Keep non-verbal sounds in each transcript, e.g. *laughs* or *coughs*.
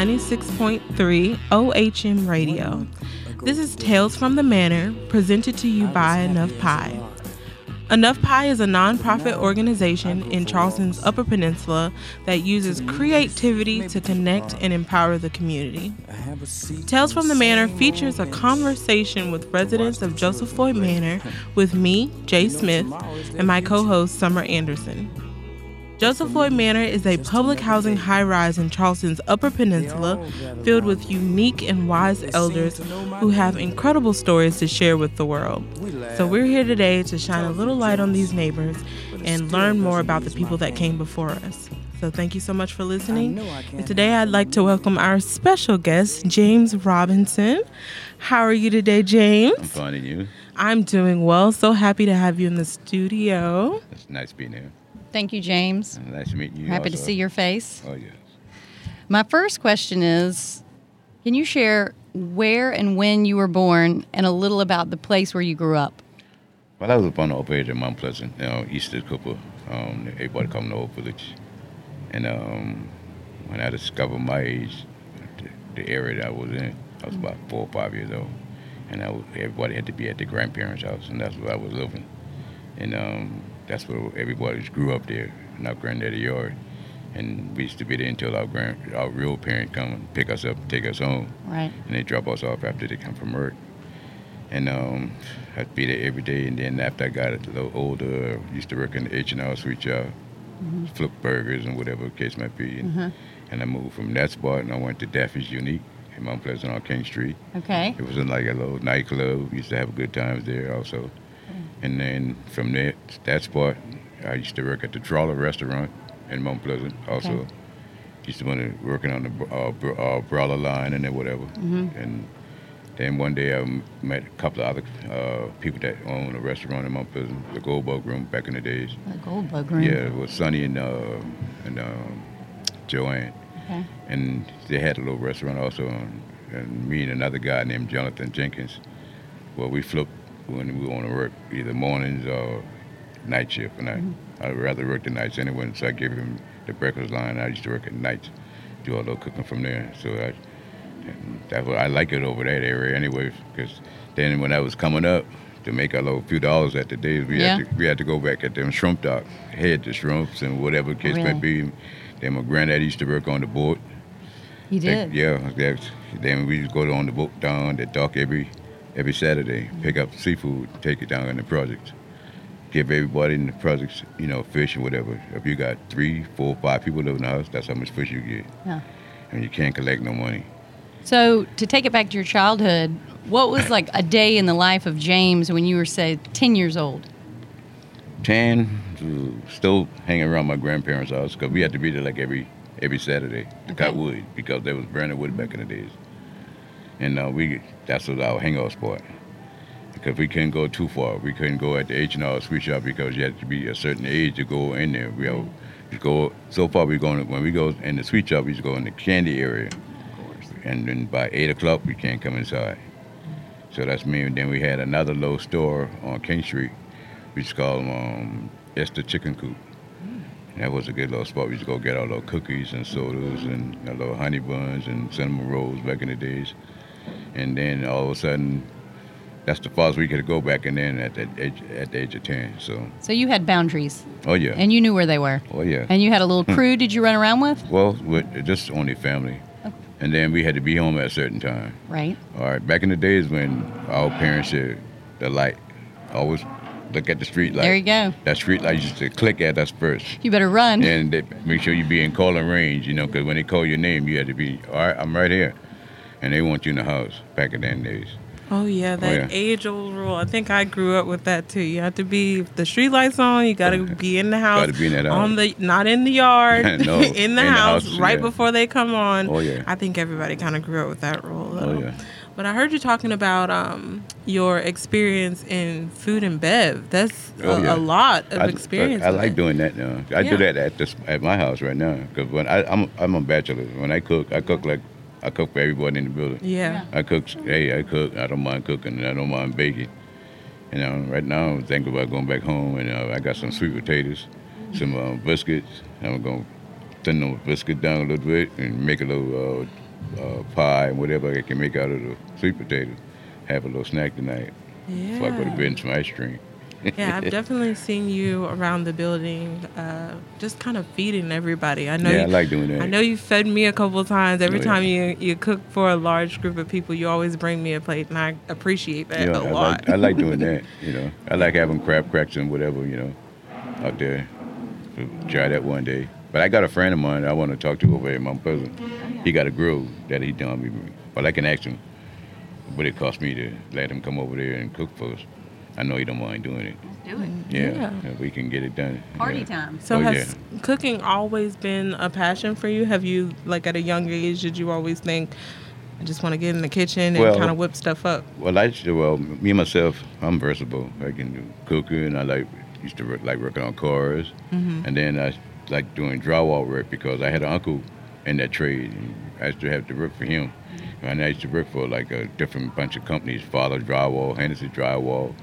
96.3 OHM Radio. This is Tales from the Manor, presented to you by Enough Pie. Enough Pie is a nonprofit organization in Charleston's Upper Peninsula that uses creativity to connect and empower the community. Tales from the Manor features a conversation with residents of Joseph Floyd Manor with me, Jay Smith, and my co host, Summer Anderson. Joseph Floyd Manor is a public housing high rise in Charleston's Upper Peninsula filled with unique and wise elders who have incredible stories to share with the world. So, we're here today to shine a little light on these neighbors and learn more about the people that came before us. So, thank you so much for listening. And today, I'd like to welcome our special guest, James Robinson. How are you today, James? I'm fine, and you? I'm doing well. So happy to have you in the studio. It's nice being here. Thank you, James. Nice to meet you. Happy to see your face. Oh yes. My first question is Can you share where and when you were born and a little about the place where you grew up? Well, I was up on the upper edge of Mount Pleasant, you know, east of Cooper. Um, everybody called me the old village. And um, when I discovered my age, the, the area that I was in, I was about four or five years old. And I was, everybody had to be at their grandparents' house, and that's where I was living. And um, that's where everybody grew up there, in our granddaddy yard. And we used to be there until our grand, our real parent come and pick us up, take us home. Right. and they drop us off after they come from work. And um, I'd be there every day. And then after I got a little older, I used to work in the H and R sweet shop, flip burgers and whatever the case might be. And, and I moved from that spot and I went to Daffy's Unique in Mount Pleasant on King Street. Okay. It was in like a little nightclub. We used to have good times there also. And then from there, that spot, I used to work at the Trawler Restaurant in Mount Pleasant also. Okay. Used to want to working on the uh, br- uh, broiler line and then whatever. And then one day I met a couple of other uh, people that own a restaurant in Mount Pleasant, the Goldbug Room back in the days. The Goldbug Room. Yeah, it was Sonny and uh, and um, Joanne Okay. and they had a little restaurant also. And, and me and another guy named Jonathan Jenkins, well, we flipped when we want to work either mornings or night shift. And I, mm-hmm. I'd rather work the nights anyway, so I gave him the breakfast line. I used to work at nights, do all the cooking from there. So I, that's what I like it over that area anyway, because then when I was coming up to make a little few dollars at the days, we Yeah. had to we had to go back at them shrimp dock, head the shrimps and whatever the case Really? might be. Then my granddad used to work on the boat. You Take- did? yeah, that's, then we just go on the boat down the dock every every Saturday, pick up seafood, take it down in the projects. Give everybody in the projects, you know, fish or whatever. If you got three, four, five people living in the house, that's how much fish you get. Yeah. And you can't collect no money. So, to take it back to your childhood, what was like a day in the life of James when you were, say, 10 years old? Ten, still hanging around my grandparents' house because we had to be there like every every Saturday to cut wood because there was burning wood back in the days. And uh, we that's was our hangout spot because we couldn't go too far. We couldn't go at the H and R sweet shop because you had to be a certain age to go in there. We all, go so far. We going when we go in the sweet shop. We just go in the candy area, and then by eight o'clock we can't come inside. So that's me. And then we had another little store on King Street. We just called um, Esther Chicken Coop. And that was a good little spot. We used to go get our little cookies and sodas and our little honey buns and cinnamon rolls back in the days. And then all of a sudden, that's the farthest we could go back and then at the age, at the age of 10. So, So, you had boundaries oh yeah. and you knew where they were. oh yeah. And you had a little hmm. crew did you run around with? well, with just only family. And then we had to be home at a certain time. Right. All right, back in the days when our parents said the light, always look at the street light. There you go. That street light used to click at us first. You better run. and make sure you be in calling range, you know, because when they call your name, you had to be, all right, I'm right here. And they want you in the house back in them days. Oh yeah, that yeah. age old rule. I think I grew up with that too. You have to be the street lights on. You got to *laughs* be in the house. Gotta be in that house. On the not in the yard. *laughs* No, *laughs* in the in the house, house, right yeah. before they come on. Oh, yeah. I think everybody kind of grew up with that rule. Oh, yeah. But I heard you talking about um, your experience in food and bev. That's Oh, a, yeah. a lot of I, experience. I, I like it. doing that now. I do that at this at my house right now because when I, I'm I'm a bachelor. When I cook, I cook like I cook for everybody in the building. Yeah. I cook. Hey, I cook. I don't mind cooking. and I don't mind baking. You know, right now I'm thinking about going back home and uh, I got some sweet potatoes, some uh, biscuits. I'm gonna thin those biscuits down a little bit and make a little uh, uh, pie and whatever I can make out of the sweet potato. Have a little snack tonight. Yeah. So I could have been some ice cream. Yeah, I've definitely seen you around the building, uh, just kind of feeding everybody. I know. Yeah, you, I like doing that. I know you fed me a couple of times. Every Oh, yeah. time you you cook for a large group of people, you always bring me a plate, and I appreciate that Yeah, a I lot. like I like doing *laughs* that. You know, I like having crab cracks and whatever. You know, out there. Try that one day. But I got a friend of mine I want to talk to over here, Mount Pleasant. He got a grill that he done me. But I can ask him what it cost me to let him come over there and cook for us. I know you don't mind doing it. Do it. Yeah, Yeah. if we can get it done. Party yeah. time. so Oh, has cooking always been a passion for you? Have you like at a young age did you always think I just want to get in the kitchen and Well- kind of whip stuff up? Well, I used to, well, me myself, I'm versatile. I can do cooking. I like used to work, like working on cars, mm-hmm. and then I like doing drywall work because I had an uncle in that trade. And I used to have to work for him, mm-hmm. and I used to work for like a different bunch of companies: Father Drywall, Henderson Drywall,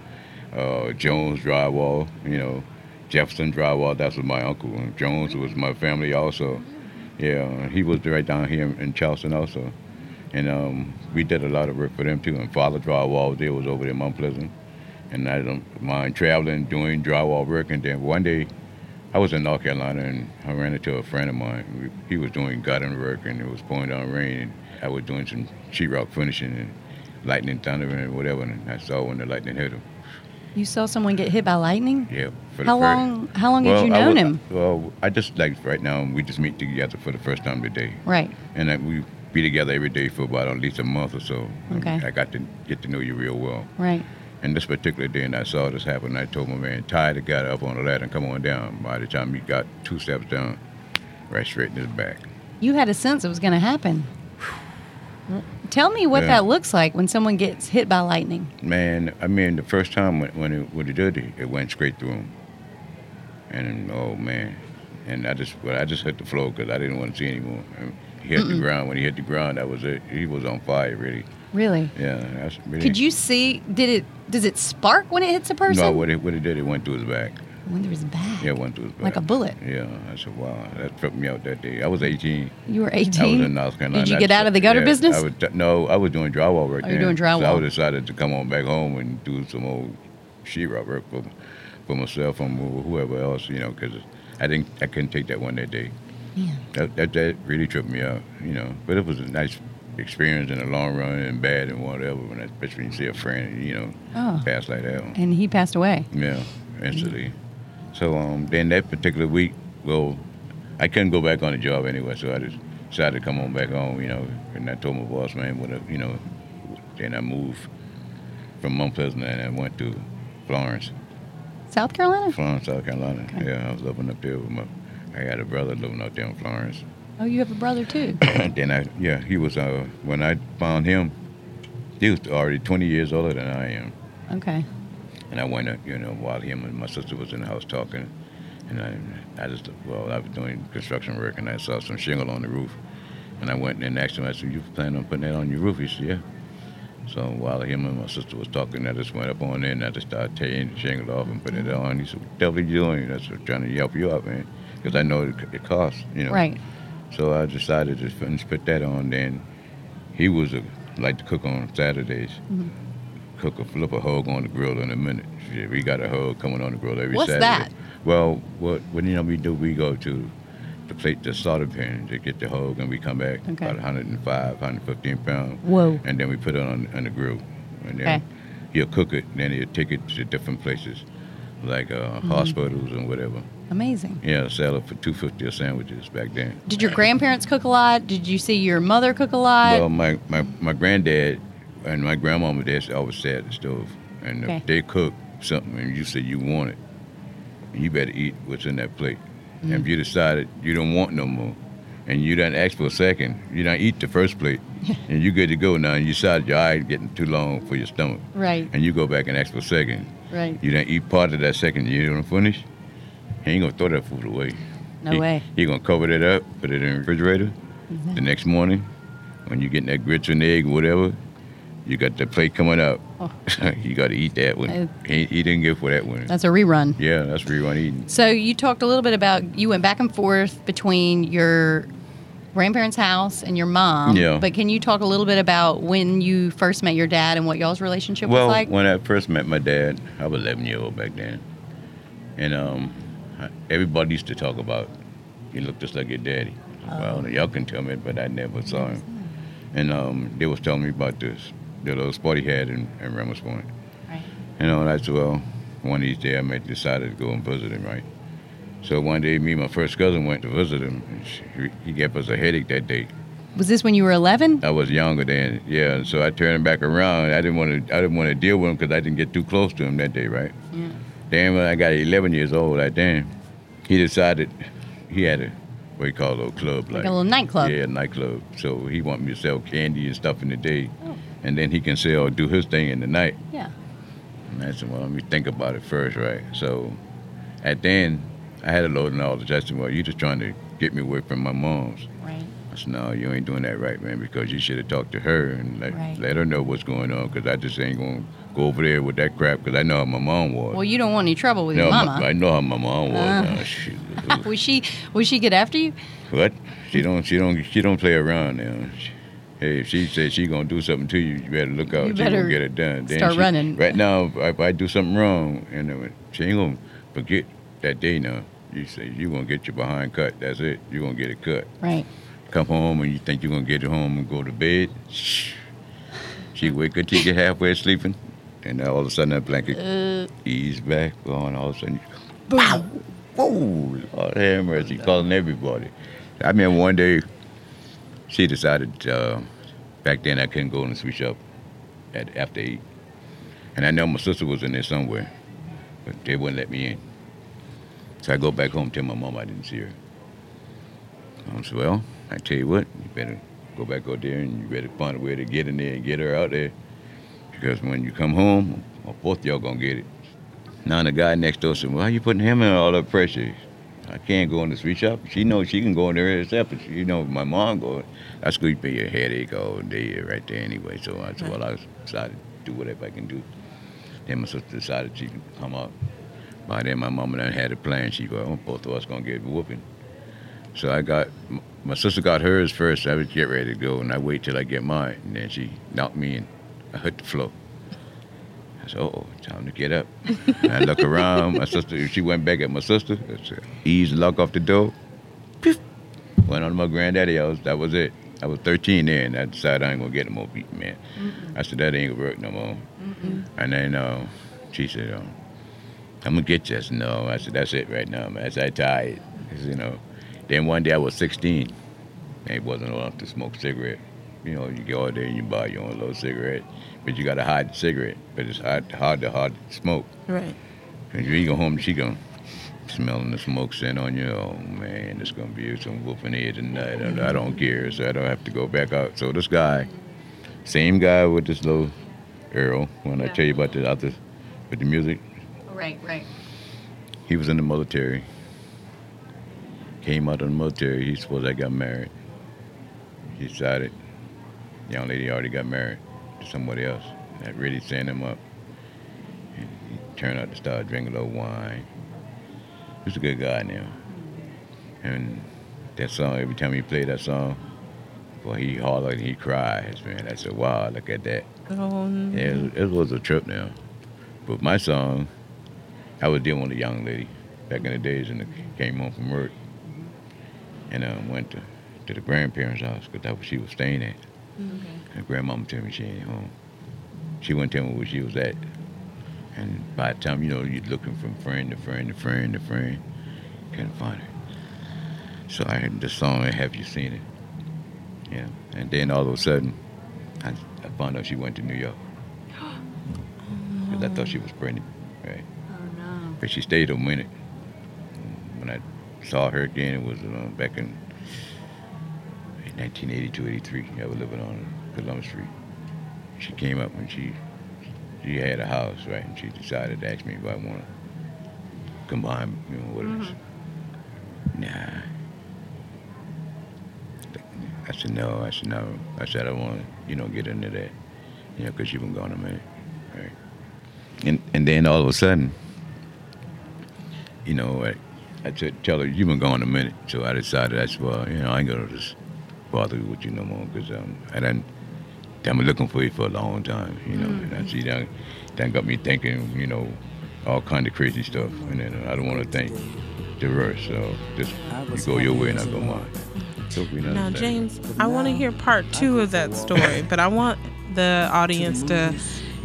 uh, Jones Drywall. You know, Jefferson Drywall. That's was my uncle. And Jones was my family also. Yeah, he was right down here in Charleston also. And um, we did a lot of work for them too. And Father Drywall there was over there in Mount Pleasant. And I don't mind traveling, doing drywall work. And then one day, I was in North Carolina and I ran into a friend of mine. He was doing garden work and it was pouring down rain. And I was doing some sheetrock finishing and lightning, thunder, and whatever. And I saw when the lightning hit him. You saw someone get hit by lightning? Yeah. For the How first- long? How long had you known was- him? Well, I just like right now we just meet together for the first time today Right. and that we be together every day for about at least a month or so. Okay. I got to get to know you real well. Right. And this particular day, and I saw this happen, I told my man, tie the guy up on the ladder and come on down. By the time he got two steps down, right straight in his back. You had a sense it was going to happen. Tell me what Yeah. that looks like when someone gets hit by lightning. Man, I mean, the first time when, when, it, when it did it, it went straight through him. And oh man, and I just well, I just hit the floor because I didn't want to see anymore. And he hit the ground. When he hit the ground, that was it. He was on fire, really. Really? Yeah, that's really. Could you see? Did it? Does it spark when it hits a person? No, what it, what it did, it went through his back. When there was back. Yeah, went through his back. Like a bullet. Yeah, I said, wow, that tripped me out that day. I was 18. You were 18. I was 18. in North Carolina. Did you get out of the gutter yeah, business? I was, no, I was doing drywall work. Oh, you're doing drywall. So I decided to come on back home and do some old sheetrock work for, for myself and whoever else, you know, because I didn't, I couldn't take that one that day. Yeah. That, that that really tripped me out, you know. But it was a nice experience in the long run and bad and whatever. When especially when you see a friend, you know, Oh. pass like that. And he passed away. Yeah, instantly. So um, then that particular week, well, I couldn't go back on the job anyway, so I just decided to come on back home, you know. And I told my boss, man, what, a- you know. Then I moved from Mount Pleasant and I went to Florence, South Carolina? Florence, South Carolina. Okay. Yeah, I was living up there with my. I had a brother living out there in Florence. Oh, you have a brother too. and *coughs* then I, yeah, he was. Uh, when I found him, he was already 20 years older than I am. Okay. And I went, up, you know, while him and my sister was in the house talking, and I, I just, well, I was doing construction work, and I saw some shingle on the roof, and I went and asked him, I said, "You plan on putting that on your roof?" He said, "Yeah." So while him and my sister was talking, I just went up on there and I just started tearing the shingle off and putting it on. He said, "What the hell are you doing?" I said, "Trying to help you out, man, because I know it, it costs, you know." Right. So I decided to finish put that on. Then he was a, like to cook on Saturdays. Mm-hmm. Cook a flip a hog on the grill in a minute. We got a hog coming on the grill every What's Saturday. that? Well, what what you know we do? We go to the plate the slaughter pen to get the hog, and we come back Okay. about 105, 115 pounds, Whoa. and then we put it on on the grill, and then Okay. he'll cook it. And then he'll take it to different places, like uh, Mm-hmm. hospitals and whatever. Amazing. Yeah, sell it for 250 a sandwiches back then. Did your grandparents cook a lot? Did you see your mother cook a lot? Well, my, my, my granddad and my grandmama, they always sat at the stove. And Okay. if they cook something and you say you want it, you better eat what's in that plate. And if mm. you decided you don't want no more, and you didn't ask for a second, you don't eat the first plate, *laughs* and you good to go now, and you decided your eye getting too long for your stomach, right. and you go back and ask for a second, Right. you don't eat part of that second, you don't finish, he ain't gonna throw that food away. No he, way. He gonna cover that up, put it in the refrigerator. The next morning, when you getting that grits and egg, or whatever, you got the plate coming up. Oh. *laughs* you got to eat that one. Uh, he, he didn't give for that one. That's a rerun. yeah, that's rerun eating. So you talked a little bit about you went back and forth between your grandparents' house and your mom. Yeah. But can you talk a little bit about when you first met your dad and what y'all's relationship Well, was like? Well, when I first met my dad, I was 11 year old back then, and um, everybody used to talk about he looked just like your daddy. Well, y'all can tell me, but I never saw him. And um, they was telling me about this the little spot he had in, in Reynolds Point. Right. You know, and I said, well, one of these days I might decided to go and visit him, right? So one day, me and my first cousin went to visit him. and she- He gave us a headache that day. Was this when you were 11? I was younger then, yeah. So I turned him back around. I didn't want to. I didn't want to deal with him because I didn't get too close to him that day, right? Yeah. Then when I got 11 years old, like then, he decided he had a what you call a little club, Like a little nightclub. Yeah, nightclub. So he wanted me to sell candy and stuff in the day. And then he can sell do his thing in the night. Yeah. And I said, well, let me think about it first, right? So at then, I had a load and all I said, well, you're just trying to get me away from my mom's. Right. I said, no, you ain't doing that right, man, because you should have talked to her and let, Right. let her know what's going on, because I just ain't going to go over there with that crap, because I know how my mom was. Well, you don't want any trouble with no, your my- mama. I know how my mom was. Uh. now. Shoot. was she was she get after you? what? She don't, she don't, she don't play around now. She- Hey, if she says she gonna do something to you, you better look out. You she better gonna get it done. start she- running. Right now, if I do something wrong, and she ain't gonna forget that day now. You say you gonna get your behind cut. That's it. You gonna get it cut. Right. come home and you think you're gonna get it home and go to bed. Shh. She wake up till you get halfway sleeping, and all of a sudden that blanket Uh, ease back on. All of a sudden, you go. wow, whoa, Lord have mercy, calling everybody. I mean, one day she decided uh, back then I couldn't go in the sweet shop at after eight, and I know my sister was in there somewhere, but they wouldn't let me in. So I go back home, tell my mom I didn't see her. I said, well, I tell you what, you better go back out there and you better find a way to get in there and get her out there. Because when you come home, well, both y'all gonna get it. Now the guy next door said, why you putting him in all that pressure? I can't go in the sweet shop. She knows she can go in there herself, but she know my mom go. That's gonna be a headache all day right there anyway. So I said, well, I decided to do whatever I can do. Then my sister decided she can come out. By then my mom and I had a plan. She go, oh, both of us gonna get a whooping. So I got my sister got hers first. I was get ready to go, and I wait till I get mine. And then she knocked me, and I hit the floor. I said, "Oh, time to get up." and I look around. My sister, she went back at my sister. I said, Ease lock off the door. Poof. Went on to my granddaddy house. That was it. I was 13 then. I decided I ain't gonna get no more beating, man. I said that ain't gonna work no more. And then uh, she said, um, "I'm gonna get you." I said, "No." I said, "That's it right now, man." I said, "I tired." 'Cause, you know. Then one day I was 16. And it wasn't allowed to smoke cigarette. You know, you go out there and you buy your own little cigarette, but you gotta hide the cigarette. But it's hard, hard to hard to smoke. Right. And you go home, she gonna smelling the smoke scent on you. Oh man, it's gonna be some whooping here tonight. And I don't care, so I don't have to go back out. So this guy, same guy with this little Earl. When I tell you about the other, with the music, Right, right. he was in the military. Came out of the military. He supposed I got married. He decided, young lady already got married to somebody else. That really sent him up. And he turned out to start drinking a little wine. He's a good guy now. And that song, every time he played that song, boy, he hollered and he cries, man. I said, wow, look at that. Oh, Yeah, it, it was a trip now. But my song, I was dealing with a young lady back in the days and came home from work and uh, went to, to the grandparents' house because that's where she was staying at. And grandmama told me she ain't home. She wouldn't tell me where she was at. And by the time, you know, you're looking from friend to friend to friend to friend, couldn't find her. So I heard the song, Have You Seen It? Yeah. And then all of a sudden, I, I found out she went to New York. *gasps* Because I thought she was pregnant, right? Oh no. But she stayed a minute. When I saw her again, it was uh, back in 1982, 83. I was living on Columbus Street. She came up when she she had a house, right? And she decided to ask me if I want to combine, you know, with us. Nah. I said no. I said no. I said I don't want to, you know, get into that, you know, because she been gone a minute, right? And and then all of a sudden, you know, I, I said, tell her, you've been gone a minute. So I decided, I said, well, you know, I ain't going to just bother with you no more because um, I done, I've been looking for you for a long time, you know. And I mm-hmm. see that, that got me thinking, you know, all kind of crazy stuff. And then I don't want to think the rest. So just you go your way and I go mine. So Now. James, I want to hear part two of that story, *laughs* but I want the audience to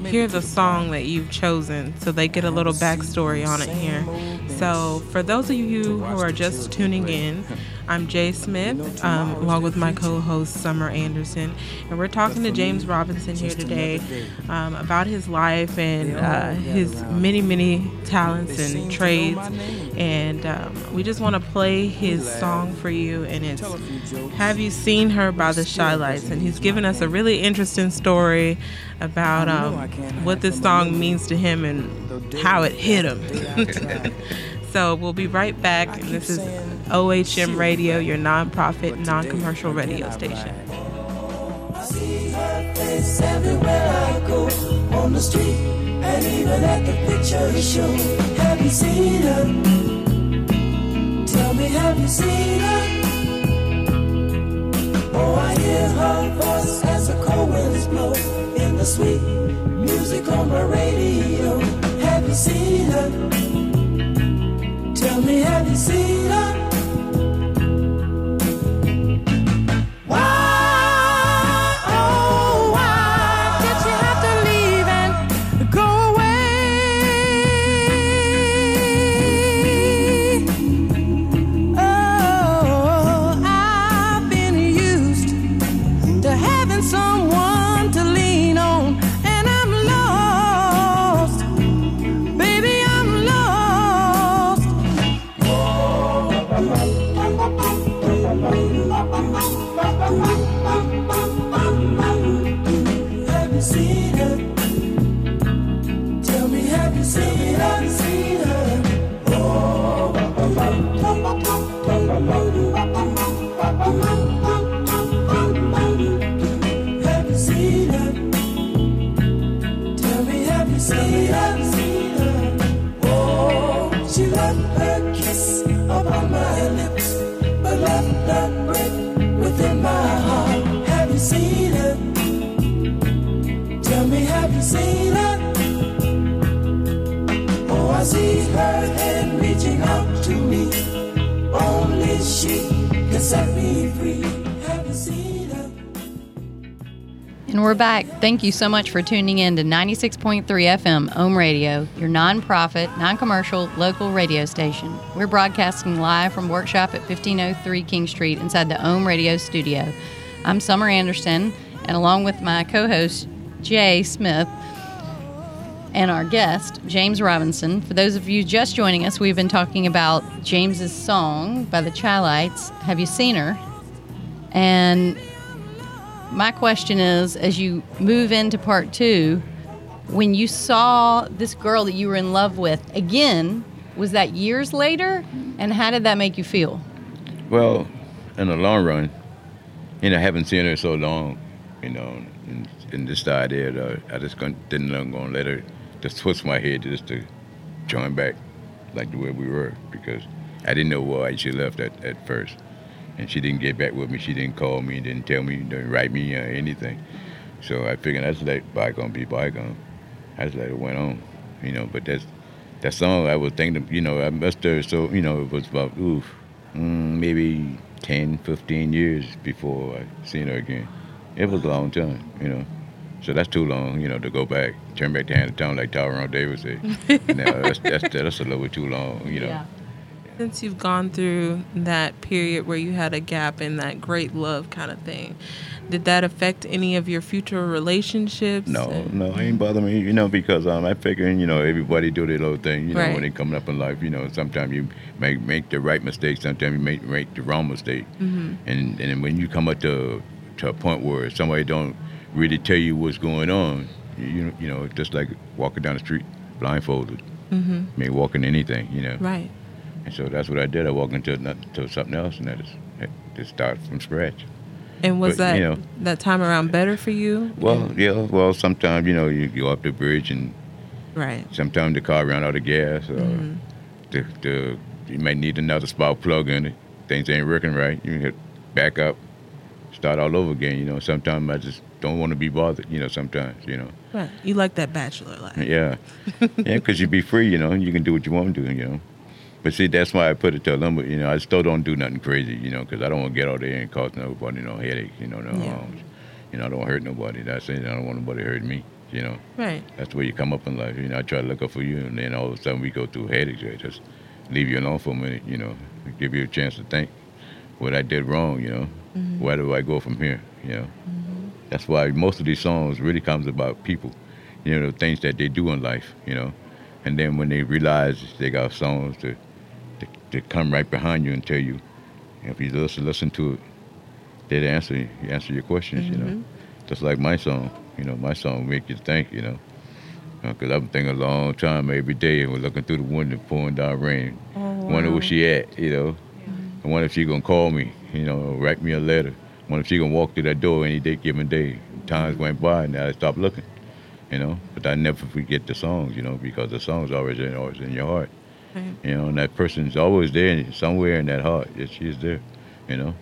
hear the song that you've chosen so they get a little backstory on it here. So, for those of you who are just tuning in, *laughs* I'm Jay Smith, um, along with my co host Summer Anderson, and we're talking to James Robinson here today um, about his life and uh, his many, many talents and trades. And um, we just want to play his song for you, and it's Have You Seen Her by the Chi-Lites? And he's given us a really interesting story about um, what this song means to him and how it hit him. *laughs* so we'll be right back. And this is OHM Radio, your nonprofit, non commercial radio station. see her face everywhere I go on the street and even at the picture show. Have you seen her? Tell me, have you seen her? Oh, I hear her voice as the cold winds blow in the sweet music on my radio. Have you seen her? Tell me, have you seen to having someone See her hand reaching out to me. Only she can set me free. And we're back. Thank you so much for tuning in to 96.3 FM Ohm Radio, your nonprofit, non commercial, local radio station. We're broadcasting live from workshop at 1503 King Street inside the Ohm Radio studio. I'm Summer Anderson, and along with my co host, Jay Smith, and our guest, James Robinson. For those of you just joining us, we've been talking about James's song by the Chi-Lites, Have You Seen Her? And my question is as you move into part two, when you saw this girl that you were in love with again, was that years later? And how did that make you feel? Well, in the long run, you know, I haven't seen her so long, you know, and, and the idea that I just didn't know I'm going to let her just twist my head just to join back like the way we were because I didn't know why she left at, at first. And she didn't get back with me. She didn't call me, didn't tell me, didn't write me or anything. So I figured that's let bygone be bygone. Just let it went on, you know. But that's that song I was thinking, you know, I must have so, you know, it was about oof, mm, maybe 10, 15 years before I seen her again. It was a long time, you know. So that's too long, you know, to go back, turn back the hand of town like Tyrone Davis said. *laughs* no, that's, that's that's a little bit too long, you know. Yeah. Since you've gone through that period where you had a gap in that great love kind of thing, did that affect any of your future relationships? No, And- no, it ain't bother me, you know, because um, I figure, you know, everybody do their little thing, you know, Right. when they coming up in life, you know, sometimes you make make the right mistake, sometimes you make make the wrong mistake, Mm-hmm. and and when you come up to to a point where somebody don't really tell you what's going on, you you know, just like walking down the street blindfolded, mm-hmm. I mean, walking anything, you know, Right. and so that's what I did. I walked into not, to something else, and I just had to start from scratch. And was But, that you know- that time around better for you? Well, yeah, well, sometimes you know you go up the bridge and Right. Sometimes the car ran out of gas, or Mm-hmm. the, the you may need another spark plug in it. Things ain't working right. You hit back up, start all over again. You know, sometimes I just don't want to be bothered. You know, sometimes you know. Right. You like that bachelor life. Yeah, yeah, because you be free. You know, and you can do what you want to do. You know. But see, that's why I put it to a limit. You know, I still don't do nothing crazy. You know, because I don't want to get out there and cause nobody no headache. You know, no Yeah. harms. You know, I don't hurt nobody. That's it. I don't want nobody hurt me. You know. Right. That's where you come up in life. You know, I try to look out for you, and then all of a sudden we go through headaches. I just leave you alone for a minute. You know, give you a chance to think what I did wrong. You know, mm-hmm. where do I go from here? You know, mm-hmm. That's why most of these songs really comes about people. You know, the things that they do in life. You know, and then when they realize they got songs to to, to come right behind you and tell you, if you listen listen to it, they'd answer answer your questions. You know, mm-hmm. just like my song. You know, my song make you think. You know. Uh, because I've been thinking a long time every day and we're looking through the window pouring down rain. Oh, Wonder where she at, you know. I wonder if she gonna call me, you know, write me a letter. Wonder if she gonna walk through that door any day given day. Times went by and I stopped looking, you know. But I never forget the songs, you know, because the songs always in always in your heart. Right. You know, and that person's always there somewhere in that heart. Yeah, she's there, you know.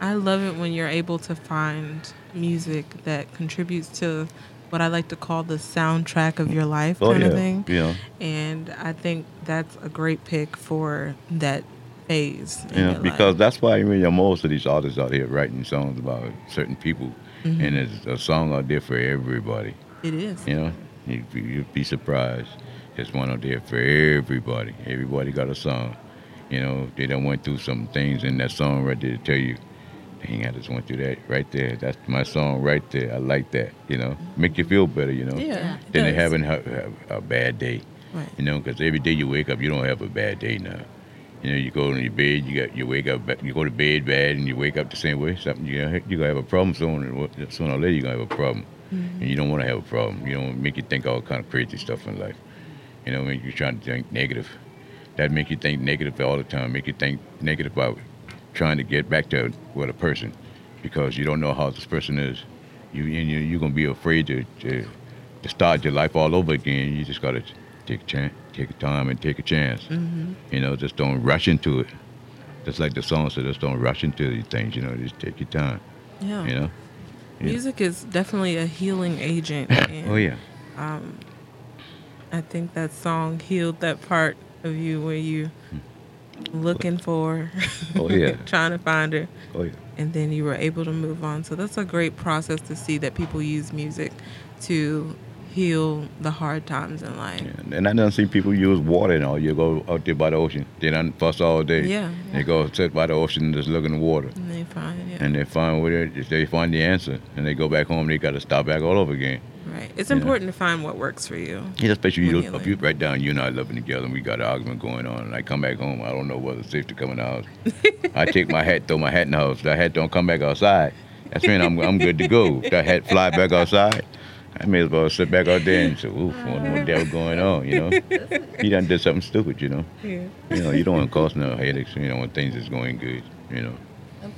I love it when you're able to find music that contributes to what I like to call the soundtrack of your life oh, kind of thing. Yeah. And I think that's a great pick for that phase. in You know, because life. that's why you know most of these artists out here writing songs about certain people, Mm-hmm. and there's a song out there for everybody. it is. You know, you'd be, you'd be surprised. There's one out there for everybody. Everybody got a song. You know, they done went through some things in that song right there to tell you, dang, I just went through that right there. That's my song right there. I like that. You know, make you feel better. You know, Yeah, it than they does. having have, have a bad day. Right. You know, because every day you wake up, you don't have a bad day now. You know, you go in your bed, you got you wake up, you go to bed bad, and you wake up the same way. Something you gonna you gonna have a problem sooner sooner or later. You are gonna have a problem, mm-hmm. and you don't want to have a problem. You don't make you think all kind of crazy stuff in life. You know, when you're trying to think negative, that make you think negative all the time. Make you think negative about trying to get back to with a person because you don't know how this person is. You and you you're gonna be afraid to, to to start your life all over again. You just gotta take a chance, take a time, and take a chance. You know, just don't rush into it. Just like the song said, just don't rush into these things. You know, just take your time. Yeah. You know. Yeah. Music is definitely a healing agent. *laughs* and Oh yeah. Um, I think that song healed that part of you where you looking for Oh yeah. *laughs* trying to find her Oh yeah. and then you were able to move on. So that's a great process to see that people use music to heal the hard times in life. Yeah, And I done see people use water and all. You go out there by the ocean. They done fuss all day. Yeah. They go sit by the ocean and just look in the water. And they find yeah. And they find what it, they find the answer. And they go back home. They got to start back all over again. right. It's Yeah. important to find what works for you. Yeah, especially you, if you right down, you and I living together, and we got an argument going on, and I come back home, I don't know whether it's safe to come in the house. I take my hat, throw my hat in the house. That hat don't come back outside. That's mean I'm I'm good to go. That hat fly back outside, I may as well sit back out there and say, "Oof, I wonder what the hell *laughs* going on?" You know, *laughs* he done did something stupid. You know, Yeah. you know, you don't want to cause no headaches. You know, when things is going good. You know.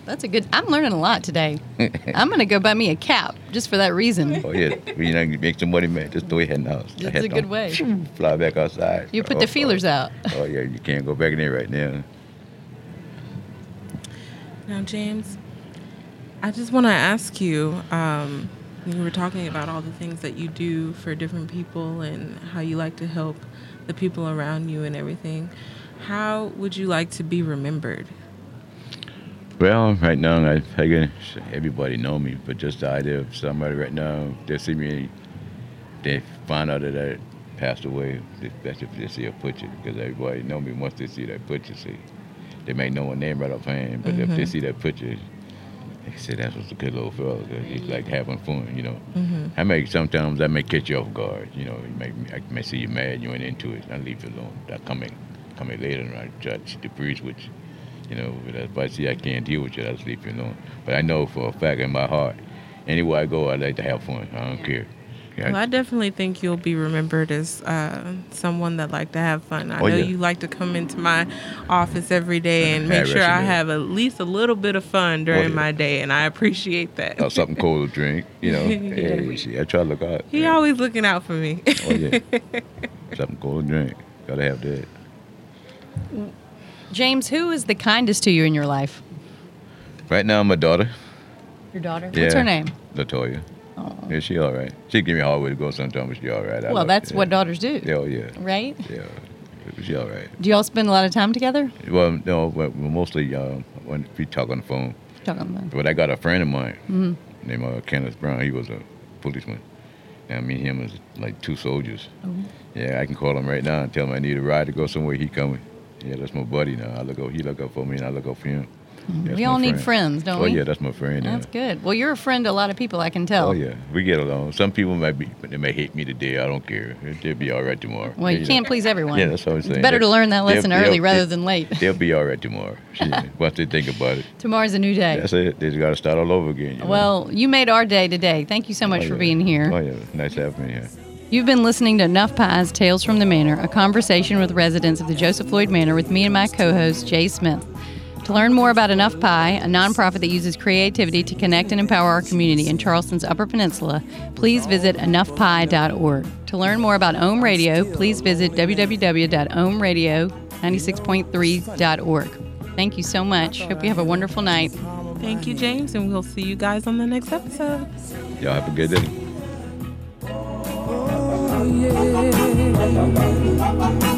That's a good. I'm learning a lot today. *laughs* I'm gonna go buy me a cap just for that reason. Oh yeah, you know, you make somebody mad, just throw your hat in the house. The That's a good don't way. Fly back outside. You put Oh, the feelers oh. out. Oh yeah, you can't go back in there right now. Now, James, I just want to ask you. Um, you were talking about all the things that you do for different people and how you like to help the people around you and everything. How would you like to be remembered? Well, right now, I figure everybody know me, but just the idea of somebody right now, they see me, they find out that I passed away, especially if they see a picture, because everybody know me once they see that picture. See, they may know my name right offhand, but if they mm-hmm. see that picture, they say that was a good little fella. 'cause He's like having fun, you know. Mm-hmm. I may sometimes I may catch you off guard, you know. You may I may see you mad, you ain't into it. I leave you alone. I come in, come in later and I judge the breeze with you. You know, but if I see I can't deal with you, I just leave you alone. But I know for a fact in my heart, anywhere I go, I like to have fun. I don't care. Yeah, Well, I definitely think you'll be remembered as uh, someone that like to have fun. I Oh, know yeah. you like to come into my office every day and make sure I have at least a little bit of fun during Oh, yeah. my day, and I appreciate that. or something cold to drink, you know. *laughs* hey, see, I try to look out. he yeah. always looking out for me. Oh yeah, *laughs* something cold to drink. Gotta have that. James, who is the kindest to you in your life? Right now, my daughter. Your daughter? Yeah. What's her name? Latoya. Oh. Yeah, she all right. She give me a hard way to go sometimes, but she all right. I Well, that's yeah. what daughters do, Yeah, oh, yeah, right? yeah. She all right. Do y'all spend a lot of time together? Well, no, but mostly uh, when we talk on the phone. Talking about. But I got a friend of mine Mhm. named uh, Kenneth Brown. He was a policeman. And me and him is like two soldiers. Oh. Yeah, I can call him right now and tell him I need a ride to go somewhere. He coming. Yeah, that's my buddy now. I look up, he look up for me, and I look up for him. Mm-hmm. That's we all need friends, don't oh we? Oh yeah, that's my friend. yeah. That's good. Well, you're a friend to a lot of people, I can tell. Oh yeah, we get along. Some people might be, they may hate me today. I don't care. They'll be all right tomorrow. Well, you know. can't please everyone. Yeah, that's what I'm saying. It's better to learn that they'll- lesson they'll- early rather than late. They'll be all right tomorrow. *laughs* Yeah, Once they think about it, Tomorrow's a new day. that's it. They got to start all over again. you know? Well, you made our day today. Thank you so much Oh, for yeah. being here. Oh yeah, nice having me here. You've been listening to Enough Pies Tales from the Manor, a conversation with residents of the Joseph Floyd Manor with me and my co host, Jay Smith. To learn more about Enough Pie, a nonprofit that uses creativity to connect and empower our community in Charleston's Upper Peninsula, please visit enoughpie.org. To learn more about Ohm Radio, please visit www.ohmradio96.3.org. Thank you so much. Hope you have a wonderful night. Thank you, James, and we'll see you guys on the next episode. Y'all have a good day. Have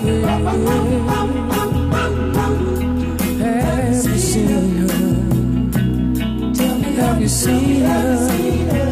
you seen you seen her?